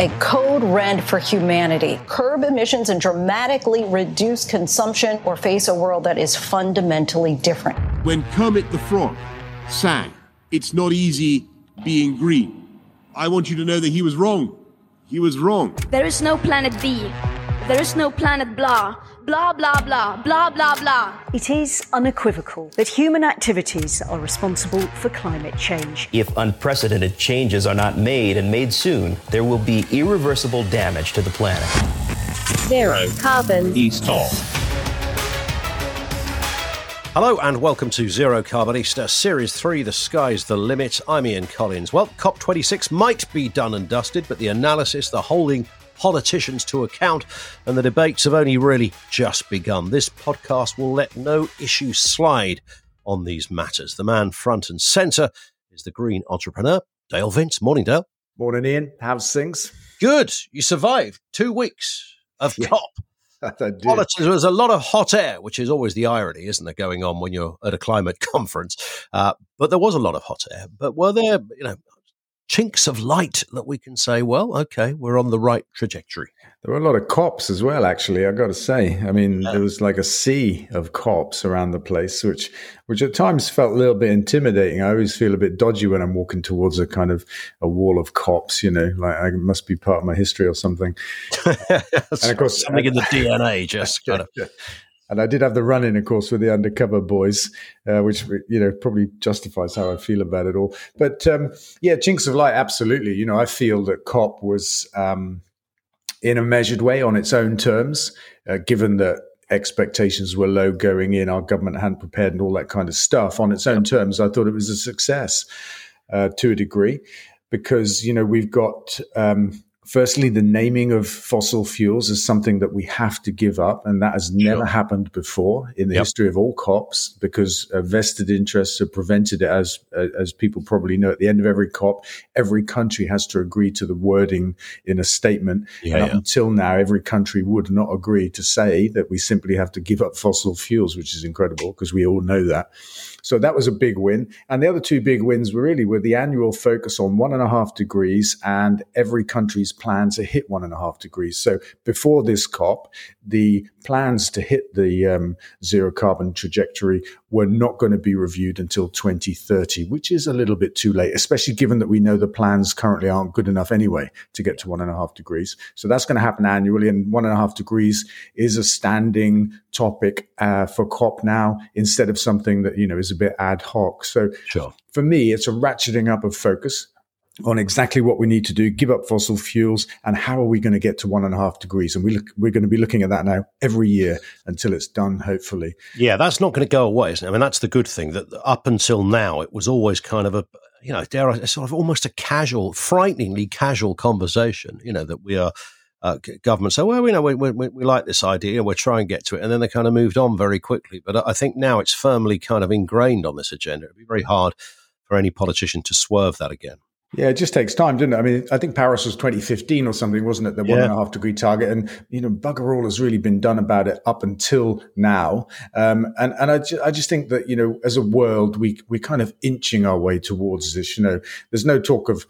a code red for humanity. Curb emissions and dramatically reduce consumption or face a world that is fundamentally different. When Kermit the Frog sang, It's not easy being green, I want you to know that he was wrong. He was wrong. There is no planet B. There is no planet blah. Blah, blah, blah. Blah, blah, blah. It is unequivocal that human activities are responsible for climate change. If unprecedented changes are not made and made soon, there will be irreversible damage to the planet. Zero carbon. East off. Hello and welcome to Zero Carbonista, Series 3, The Sky's the Limit. I'm Ian Collins. Well, COP26 might be done and dusted, but the analysis, the holding politicians to account, and the debates have only really just begun. This podcast will let no issue slide on these matters. The man front and centre is the green entrepreneur, Dale Vince. Morning, Dale. Morning, Ian. How's things? Good. You survived two weeks of Yeah. COP. Politics. Politics, there was a lot of hot air, which is always the irony, isn't there, going on when you're at a climate conference. Uh, but there was a lot of hot air. But were there, you know, chinks of light that we can say, well, okay, we're on the right trajectory? There were a lot of cops as well, actually. I've got to say. I mean, Yeah. there was like a sea of cops around the place, which, which at times felt a little bit intimidating. I always feel a bit dodgy when I'm walking towards a kind of a wall of cops. You know, like I must be part of my history or something. and of course- something in the DNA just kind of. And I did have the run in, of course, with the undercover boys, uh, which you know probably justifies how I feel about it all. But um, yeah, chinks of light, absolutely. You know, I feel that COP was um, in a measured way on its own terms, uh, given that expectations were low going in, our government hadn't prepared, and all that kind of stuff. On its own terms, I thought it was a success uh, to a degree because you know we've got um, firstly the naming of fossil fuels is something that we have to give up and that has never happened before in the Yep. history of all cops because uh, vested interests have prevented it as uh, as people probably know at the end of every cop every country has to agree to the wording in a statement Yeah, and up yeah. until now every country would not agree to say that we simply have to give up fossil fuels which is incredible because we all know that so that was a big win. And the other two big wins were really were the annual focus on one and a half degrees and every country's plan to hit one and a half degrees. So before this COP, the plans to hit the um, zero carbon trajectory were not going to be reviewed until 2030, which is a little bit too late, especially given that we know the plans currently aren't good enough anyway to get to one and a half degrees. So that's going to happen annually. And one and a half degrees is a standing topic uh, for COP now instead of something that, you know, is a bit ad hoc. So Sure. for me, it's a ratcheting up of focus on exactly what we need to do, give up fossil fuels, and how are we going to get to one and a half degrees? And we look, we're going to be looking at that now every year until it's done, hopefully. Yeah, that's not going to go away? I mean, that's the good thing that up until now, it was always kind of a, you know, dare I, sort of almost a casual, frighteningly casual conversation, you know, that we are. Uh, government say, well, we know we, we, we like this idea, we'll try and get to it, and then they kind of moved on very quickly. But I think now it's firmly kind of ingrained on this agenda. It'd be very hard for any politician to swerve that again. Yeah, it just takes time, didn't it? I mean, I think Paris was 2015 or something, wasn't it? The one Yeah. and a half degree target. And, you know, bugger all has really been done about it up until now. Um, and, and I, ju- I just think that, you know, as a world, we, we're kind of inching our way towards this. You know, there's no talk of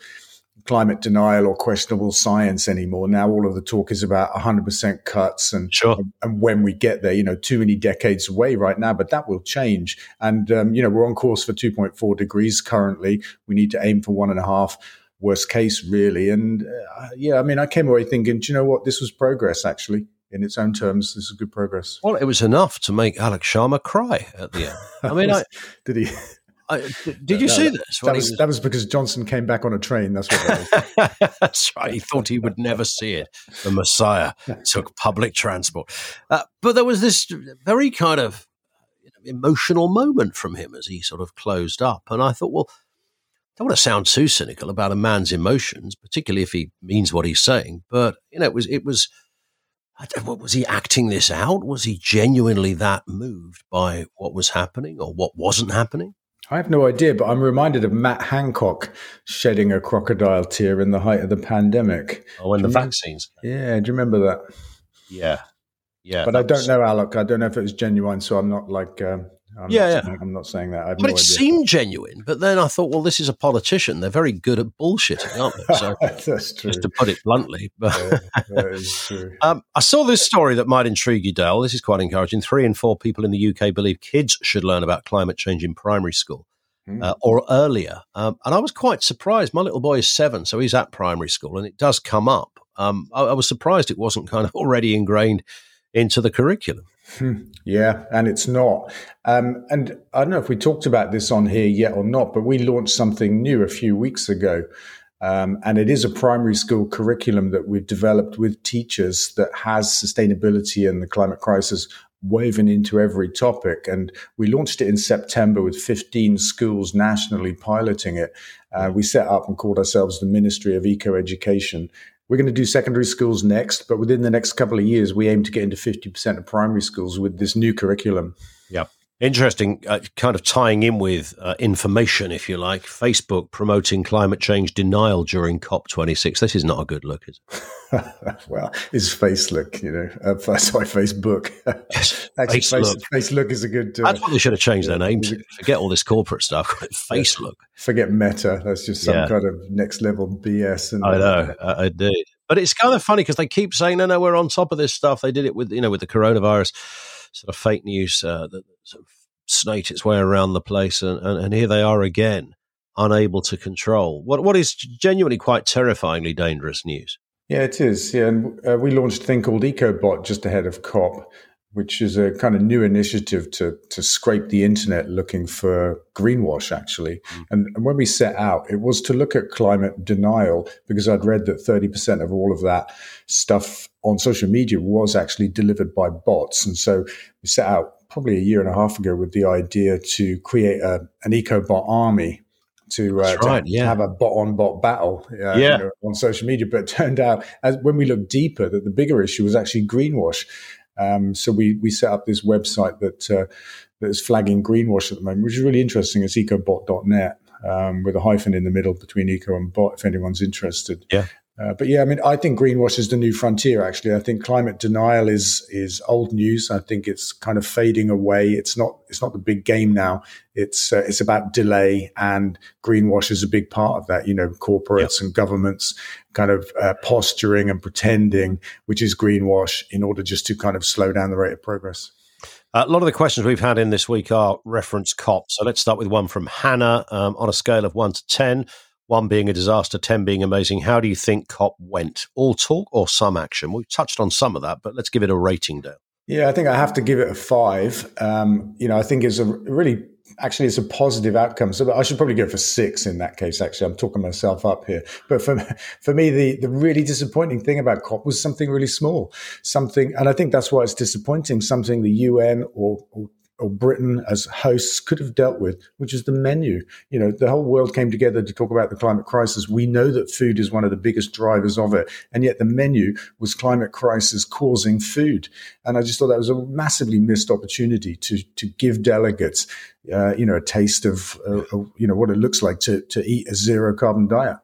climate denial or questionable science anymore. Now all of the talk is about 100% cuts and, Sure. and when we get there, you know, too many decades away right now, but that will change. And, um, you know, we're on course for 2.4 degrees currently. We need to aim for one and a half. Worst case, really. And uh, yeah, I mean, I came away thinking, do you know what? This was progress, actually, in its own terms. This is good progress. Well, it was enough to make Alok Sharma cry at the end. I mean, I, did he? I, did you No, see this? That he was, that was because Johnson came back on a train. That's what that was. That's right. He thought he would never see it. The Messiah took public transport. Uh, but there was this very kind of you know, emotional moment from him as he sort of closed up. And I thought, well, I don't want to sound too cynical about a man's emotions, particularly if he means what he's saying. But, you know, it was, it was, I don't, what, was he acting this out? Was he genuinely that moved by what was happening or what wasn't happening? I have no idea, but I'm reminded of Matt Hancock shedding a crocodile tear in the height of the pandemic. Or when the Do you remember- vaccines. Yeah, do you remember that? Yeah. Yeah. but I don't know, Alok. I don't know if it was genuine, so I'm not like um, I'm Yeah, not, yeah. I'm not saying that. I But no it idea. seemed genuine. But then I thought, well, this is a politician. They're very good at bullshitting, aren't they? So, That's true. just to put it bluntly. But Yeah, that is true. Um, I saw this story that might intrigue you, Dale. This is quite encouraging. Three in four people in the UK believe kids should learn about climate change in primary school uh, or earlier. Um, and I was quite surprised. My little boy is seven, so he's at primary school, and it does come up. Um, I, I was surprised it wasn't kind of already ingrained into the curriculum. Yeah, and it's not. Um, and I don't know if we talked about this on here yet or not, but we launched something new a few weeks ago. Um, and it is a primary school curriculum that we've developed with teachers that has sustainability and the climate crisis woven into every topic. And we launched it in September with 15 schools nationally piloting it. Uh, we set up and called ourselves the Ministry of Eco Education. We're going to do secondary schools next, but within the next couple of years, we aim to get into 50% of primary schools with this new curriculum. Yeah. Interesting, uh, kind of tying in with uh, information, if you like. Facebook promoting climate change denial during COP26. This is not a good look, is it? well, it's face look, you know. Uh, sorry, Facebook. Yes, Actually, face face, look. is a good. Uh, That's what they should have changed their name to. Forget all this corporate stuff. Face look. forget Meta. That's just some Yeah. kind of next level BS. And I know, I, I did. But it's kind of funny because they keep saying, "No, no, we're on top of this stuff." They did it with, you know, with the coronavirus, sort of fake news uh, that sort of snaked its way around the place, and, and, and here they are again, unable to control what what is genuinely quite terrifyingly dangerous news. Yeah, it is. Yeah, and uh, we launched a thing called EcoBot just ahead of COP, which is a kind of new initiative to to scrape the internet looking for greenwash. Actually, and, and when we set out, it was to look at climate denial because I'd read that thirty percent of all of that stuff on social media was actually delivered by bots, and so we set out probably a year and a half ago with the idea to create a, an EcoBot army to, uh, That's to yeah. have a bot on bot battle uh, Yeah. you know, on social media. But it turned out, as when we looked deeper, that the bigger issue was actually greenwash. Um, so we we set up this website that uh, that is flagging greenwash at the moment, which is really interesting. It's ecobot.net um, with a hyphen in the middle between eco and bot. If anyone's interested, Yeah. Uh, but yeah, I mean, I think greenwash is the new frontier. Actually, I think climate denial is is old news. I think it's kind of fading away. It's not it's not the big game now. It's uh, it's about delay, and greenwash is a big part of that. You know, corporates and governments kind of uh, posturing and pretending, which is greenwash, in order just to kind of slow down the rate of progress. Uh, a lot of the questions we've had in this week are reference COP. So let's start with one from Hannah um, on a scale of one to 10, one being a disaster, 10 being amazing. How do you think COP went? All talk or some action? We've touched on some of that, but let's give it a rating, Dale. Yeah, I think I have to give it a five. Um, you know, I think it's a really, actually, it's a positive outcome. So I should probably go for six in that case. Actually, I'm talking myself up here. But for for me, the the really disappointing thing about COP was something really small, something, and I think that's why it's disappointing. Something the UN or, or or Britain as hosts could have dealt with, which is the menu. You know, the whole world came together to talk about the climate crisis. We know that food is one of the biggest drivers of it. And yet the menu was climate crisis causing food. And I just thought that was a massively missed opportunity to, to give delegates, uh, you know, a taste of, uh, you know, what it looks like to, to eat a zero carbon diet.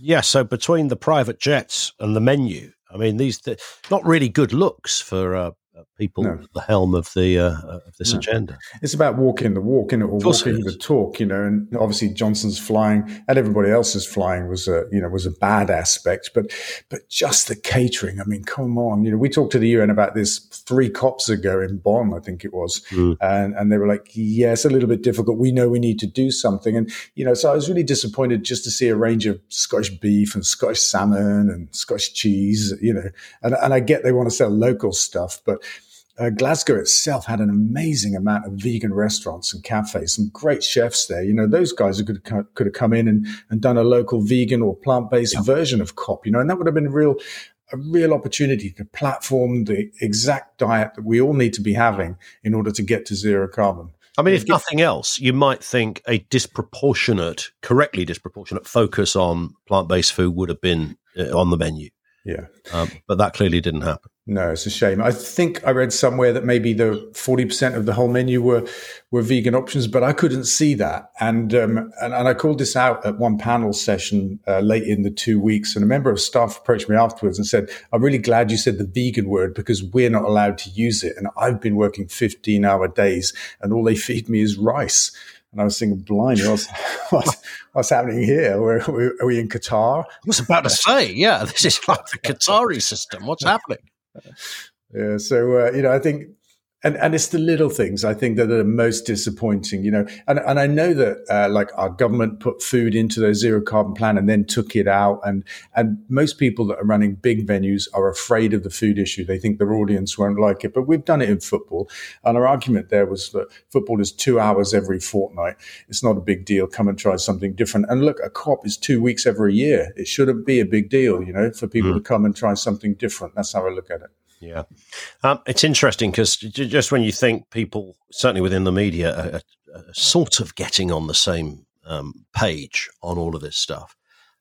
Yeah, so between the private jets and the menu, I mean, these th- not really good looks for uh, people No. at the helm of the uh, of this No. agenda. It's about walking the walk, in it, or walking the talk, you know. And obviously, Johnson's flying and everybody else's flying was a, you know, was a bad aspect. But, but just the catering. I mean, come on, you know. We talked to the UN about this three cops ago in Bonn, I think it was, and and they were like, yeah, it's a little bit difficult. We know we need to do something, and you know, so I was really disappointed just to see a range of Scottish beef and Scottish salmon and Scottish cheese, you know. And and I get they want to sell local stuff, but uh, Glasgow itself had an amazing amount of vegan restaurants and cafes, some great chefs there. You know, those guys could could have come in and, and done a local vegan or plant based version of COP. You know, and that would have been a real a real opportunity to platform the exact diet that we all need to be having in order to get to zero carbon. I mean, if nothing else, you might think a disproportionate, correctly disproportionate focus on plant based food would have been uh, on the menu. Yeah. Um, but that clearly didn't happen. No, it's a shame. I think I read somewhere that maybe the forty percent of the whole menu were were vegan options, but I couldn't see that. And um, and, and, I called this out at one panel session uh, late in the two weeks, and a member of staff approached me afterwards and said, "I'm really glad you said the vegan word because we're not allowed to use it, and I've been working fifteen hour days, and all they feed me is rice." And I was thinking, blind, what's, what's, what's happening here? Are we, are we in Qatar? I was about to say, yeah, this is like the Qatari system. What's happening? Yeah, so uh, you know, I think and and it's the little things I think that are most disappointing, you know. And and I know that uh, like our government put food into their zero carbon plan and then took it out, and and most people that are running big venues are afraid of the food issue. They think their audience won't like it. But we've done it in football, and our argument there was that football is two hours every fortnight. It's not a big deal. Come and try something different. And look, a COP is two weeks every year. It shouldn't be a big deal, you know, for people mm. to come and try something different. That's how I look at it. Yeah, um, it's interesting because just when you think people, certainly within the media, are, are sort of getting on the same um, page on all of this stuff,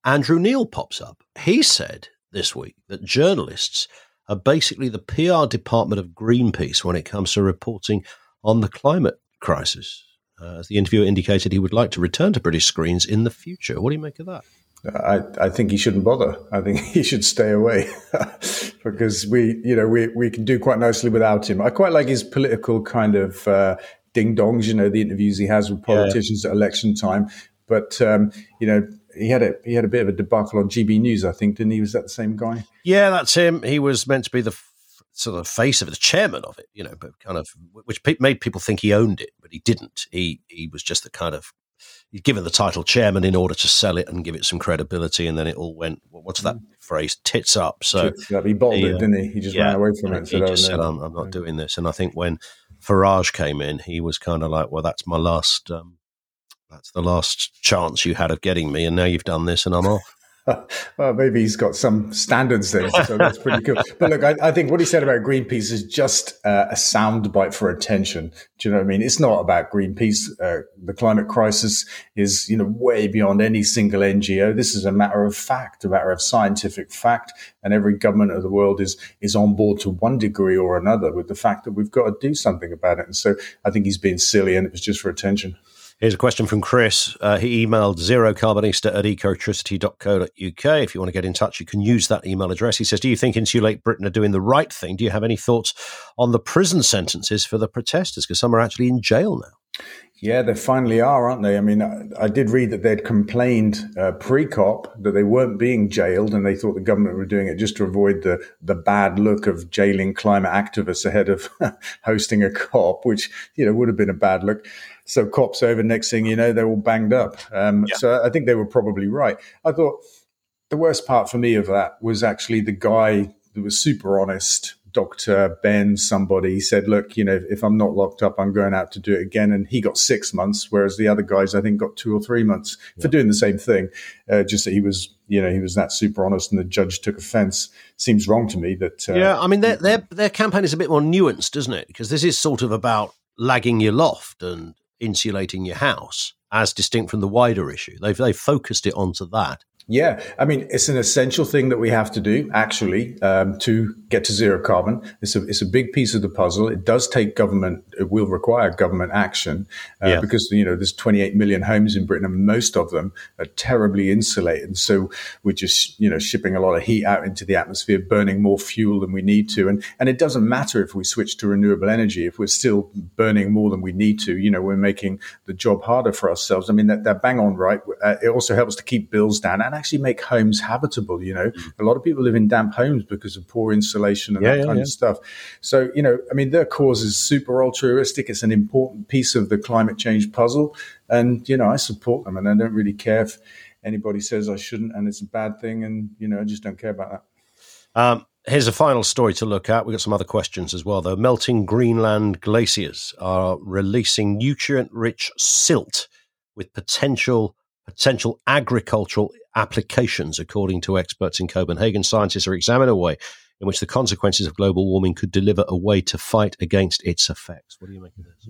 Andrew Neil pops up. He said this week that journalists are basically the PR department of Greenpeace when it comes to reporting on the climate crisis. Uh, as the interviewer indicated, he would like to return to British screens in the future. What do you make of that? I, I think he shouldn't bother. I think he should stay away because we, you know, we, we can do quite nicely without him. I quite like his political kind of uh, ding dongs, you know, the interviews he has with politicians yeah. at election time. But, um, you know, he had a he had a bit of a debacle on GB News, I think, didn't he? Was that the same guy? Yeah, that's him. He was meant to be the f- sort of face of it, the chairman of it, you know, but kind of which pe- made people think he owned it, but he didn't. He he was just the kind of he'd given the title chairman in order to sell it and give it some credibility, and then it all went. What's that mm. phrase? Tits up. So tits up. he bottled it, didn't he? He just yeah, ran away from it. He just said, I'm, I'm, not doing this." And I think when Farage came in, he was kind of like, "Well, that's my last. Um, that's the last chance you had of getting me, and now you've done this, and I'm off." well, maybe he's got some standards there, so that's pretty cool. But look, I, I, think what he said about Greenpeace is just uh, a soundbite for attention. Do you know what I mean? It's not about Greenpeace. Uh, the climate crisis is, you know, way beyond any single NGO. This is a matter of fact, a matter of scientific fact, and every government of the world is is on board to one degree or another with the fact that we've got to do something about it. And so, I think he's being silly, and it was just for attention. Here's a question from Chris. Uh, he emailed zerocarbonista at ecotricity.co.uk. If you want to get in touch, you can use that email address. He says, Do you think Insulate Britain are doing the right thing? Do you have any thoughts on the prison sentences for the protesters? Because some are actually in jail now. Yeah, they finally are, aren't they? I mean, I, did read that they'd complained uh, pre-COP that they weren't being jailed, and they thought the government were doing it just to avoid the the bad look of jailing climate activists ahead of hosting a COP, which you know would have been a bad look. So COP's over. Next thing you know, they're all banged up. Um, yeah. So I think they were probably right. I thought the worst part for me of that was actually the guy that was super honest Dr. Ben, somebody said, look, you know, if I'm not locked up, I'm going out to do it again. And he got six months, whereas the other guys, I think, got two or three months yeah. for doing the same thing. Uh, just that he was, you know, he was that super honest and the judge took offense. Seems wrong to me that. Uh, yeah, I mean, their, their, their campaign is a bit more nuanced, isn't it? Because this is sort of about lagging your loft and insulating your house as distinct from the wider issue. They've, they've focused it onto that. Yeah, I mean, it's an essential thing that we have to do actually um, to get to zero carbon. It's a it's a big piece of the puzzle. It does take government. It will require government action uh, yeah. because you know there's 28 million homes in Britain, and most of them are terribly insulated. So we're just you know shipping a lot of heat out into the atmosphere, burning more fuel than we need to, and and it doesn't matter if we switch to renewable energy if we're still burning more than we need to. You know, we're making the job harder for ourselves. I mean, that, they're bang on right. Uh, it also helps to keep bills down and actually make homes habitable. You know, mm. a lot of people live in damp homes because of poor insulation and yeah, that yeah, kind yeah. of stuff. So, you know, I mean, their cause is super altruistic. It's an important piece of the climate change puzzle. And, you know, I support them and I don't really care if anybody says I shouldn't and it's a bad thing. And, you know, I just don't care about that. Um, here's a final story to look at. We've got some other questions as well, though. Melting Greenland glaciers are releasing nutrient rich silt with potential potential agricultural applications, according to experts in Copenhagen. Scientists are examining a way in which the consequences of global warming could deliver a way to fight against its effects. What do you make of this?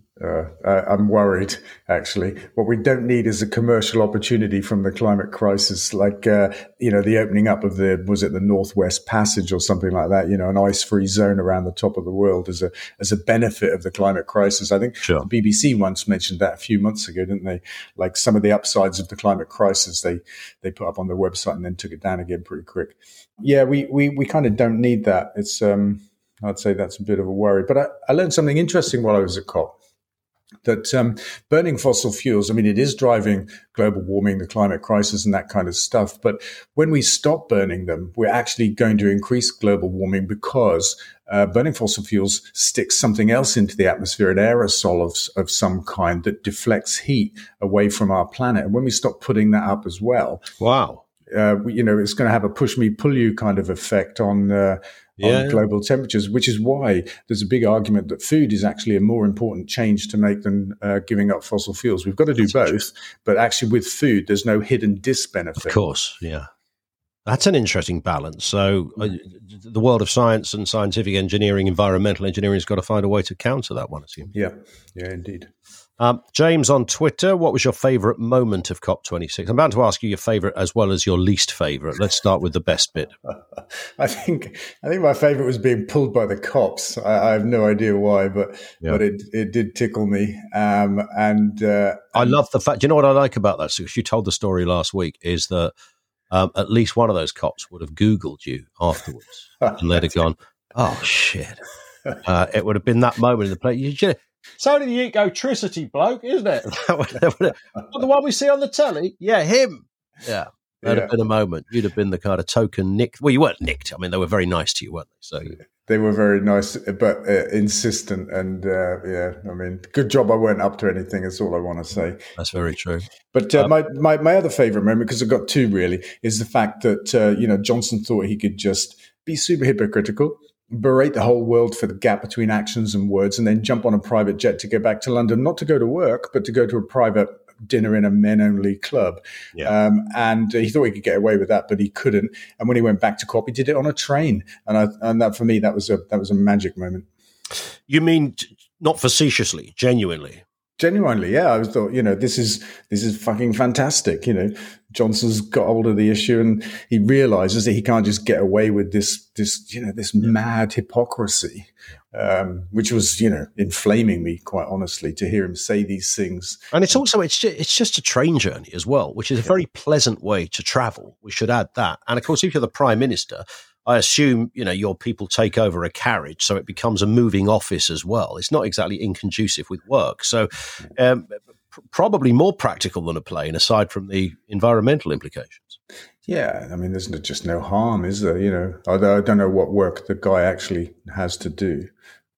Uh, I'm worried, actually. What we don't need is a commercial opportunity from the climate crisis. Like uh, you know, the opening up of the was it the Northwest Passage or something like that? You know, an ice-free zone around the top of the world as a as a benefit of the climate crisis. I think Sure. the BBC once mentioned that a few months ago, didn't they? Like some of the upsides of the climate crisis, they they put up on their website and then took it down again pretty quick. Yeah, we we we kind of don't need that. It's um, I'd say that's a bit of a worry. But I, I learned something interesting while I was at COP that um, burning fossil fuels, I mean, it is driving global warming, the climate crisis, and that kind of stuff. But when we stop burning them, we're actually going to increase global warming because uh, burning fossil fuels sticks something else into the atmosphere, an aerosol of, of some kind that deflects heat away from our planet. And when we stop putting that up as well, Wow. Uh, you know, it's going to have a push me, pull you kind of effect on, uh, Yeah. on global temperatures, which is why there's a big argument that food is actually a more important change to make than uh, giving up fossil fuels. We've got to do both, but actually with food, there's no hidden disbenefit. Of course, yeah. That's an interesting balance. So, uh, the world of science and scientific engineering, environmental engineering has got to find a way to counter that one, I assume. Yeah, yeah, indeed. Um, James on Twitter, what was your favourite moment of COP26? I'm about to ask you your favourite as well as your least favourite. Let's start with the best bit. I think I think my favourite was being pulled by the cops. I, I have no idea why, but Yeah. but it it did tickle me. Um, and uh, I love the fact. Do you know what I like about that? So, 'cause you told the story last week. Is that um, at least one of those cops would have Googled you afterwards, and they'd have gone, "Oh shit!" Uh, it would have been that moment in the play. You it's only the Ecotricity bloke, isn't it? That would- that would have- "Oh, the one we see on the telly. Yeah, him. Yeah. That'd have been a moment. You'd have been the kind of token nicked. Well, you weren't nicked. I mean, they were very nice to you, weren't they? So They were very nice, but uh, insistent, and uh, yeah, I mean, good job I weren't up to anything. Is all I want to say. that's very true. But uh, my, my my other favorite moment, because I've got two really, is the fact that uh, you know Johnson thought he could just be super hypocritical, berate the whole world for the gap between actions and words, and then jump on a private jet to go back to London, not to go to work, but to go to a private dinner in a men only club. Yeah. Um, and uh, he thought he could get away with that, but he couldn't. And when he went back to COP, he did it on a train, and I, and that for me that was a that was a magic moment. You mean not facetiously, genuinely? Genuinely, yeah. I was thought, you know, this is this is fucking fantastic. You know, Johnson's got hold of the issue and he realizes that he can't just get away with this this you know this mad hypocrisy, um, which was you know inflaming me quite honestly to hear him say these things. And it's also it's just, it's just a train journey as well, which is a very pleasant way to travel. We should add that. And of course, if you're the prime minister, I assume you know your people take over a carriage, so it becomes a moving office as well. It's not exactly inconducive with work, so um, pr- probably more practical than a plane, aside from the environmental implications. Yeah, I mean, there's just no harm, is there? You know, although I don't know what work the guy actually has to do,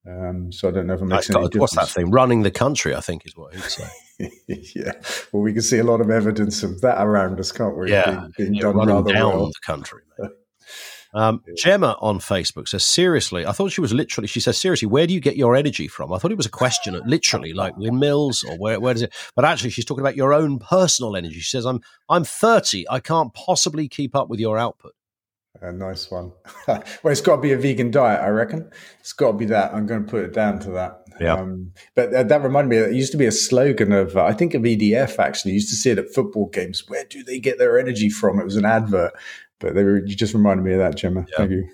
um, so I don't know if it makes any difference. what's that thing? Running the country, I think, is what he'd say. yeah, well, we can see a lot of evidence of that around us, can't we? yeah, being, being done running rather down well. the country. Um, Gemma on Facebook says, seriously, I thought she was literally, she says, seriously, where do you get your energy from? I thought it was a question, literally, like windmills or where, where does it, but actually she's talking about your own personal energy. She says, I'm, I'm 30. I can't possibly keep up with your output. A nice one. well, it's got to be a vegan diet, I reckon. It's got to be that. I'm going to put it down to that. Yeah. Um, but uh, that reminded me, it used to be a slogan of, uh, I think of EDF actually. You used to see it at football games. Where do they get their energy from? It was an advert. But they were, you just reminded me of that, Gemma. Thank you.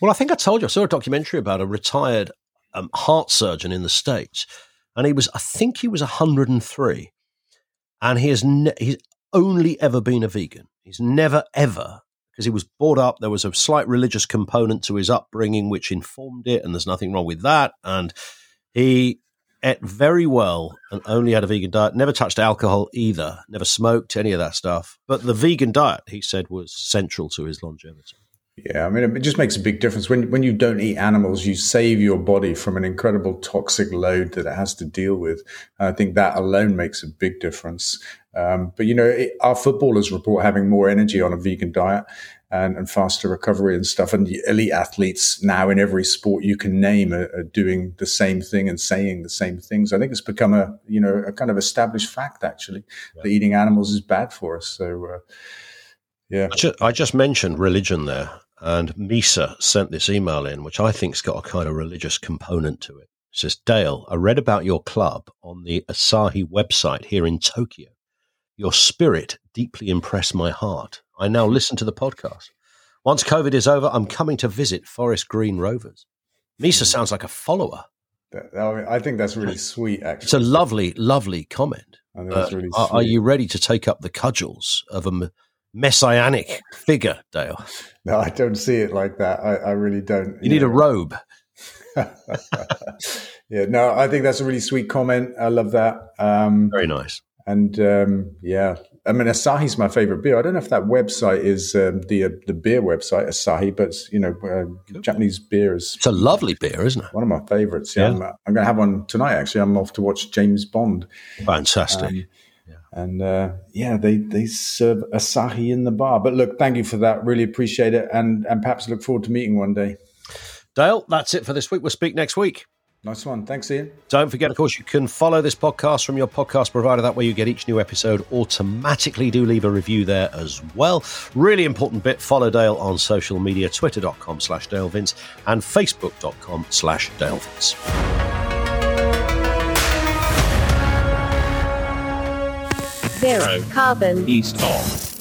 Well, I think I told you, I saw a documentary about a retired um, heart surgeon in the States. And he was, I think he was 103. And he has ne- he's only ever been a vegan. He's never, ever, because he was brought up, there was a slight religious component to his upbringing, which informed it. And there's nothing wrong with that. And he ate very well and only had a vegan diet, never touched alcohol either, never smoked any of that stuff. But the vegan diet, he said, was central to his longevity. Yeah, I mean, it just makes a big difference when when you don't eat animals. You save your body from an incredible toxic load that it has to deal with. And I think that alone makes a big difference. Um, but you know, it, our footballers report having more energy on a vegan diet and, and faster recovery and stuff. And the elite athletes now in every sport you can name are, are doing the same thing and saying the same things. I think it's become a you know a kind of established fact actually that eating animals is bad for us. So. Uh, yeah. I just, I just mentioned religion there, and Misa sent this email in, which I think's got a kind of religious component to it. It says, Dale, I read about your club on the Asahi website here in Tokyo. Your spirit deeply impressed my heart. I now listen to the podcast. Once COVID is over, I'm coming to visit Forest Green Rovers. Misa sounds like a follower. I think that's really sweet, actually. It's a lovely, lovely comment. I think that's Uh, really are, are you ready to take up the cudgels of a messianic figure, Dale? No, I don't see it like that. I, I really don't. You need a robe. yeah, no, I think that's a really sweet comment. I love that. Um, Very nice. And um, yeah, I mean, Asahi's my favorite beer. I don't know if that website is um, the uh, the beer website, Asahi, but you know, uh, Japanese beer is It's a lovely beer, isn't it? one of my favorites. Yeah, Yeah. I'm, uh, I'm going to have one tonight. Actually, I'm off to watch James Bond, Fantastic. Um, and uh, yeah, they they serve Asahi in the bar. But look, thank you for that. Really appreciate it, and and perhaps look forward to meeting one day. Dale, that's it for this week. We'll speak next week. Nice one. Thanks, Ian. Don't forget, of course, you can follow this podcast from your podcast provider. That way, you get each new episode automatically. Do leave a review there as well. Really important bit follow Dale on social media twitter.com slash Dale Vince and facebook.com slash Dale Vince. Zero carbon. East of.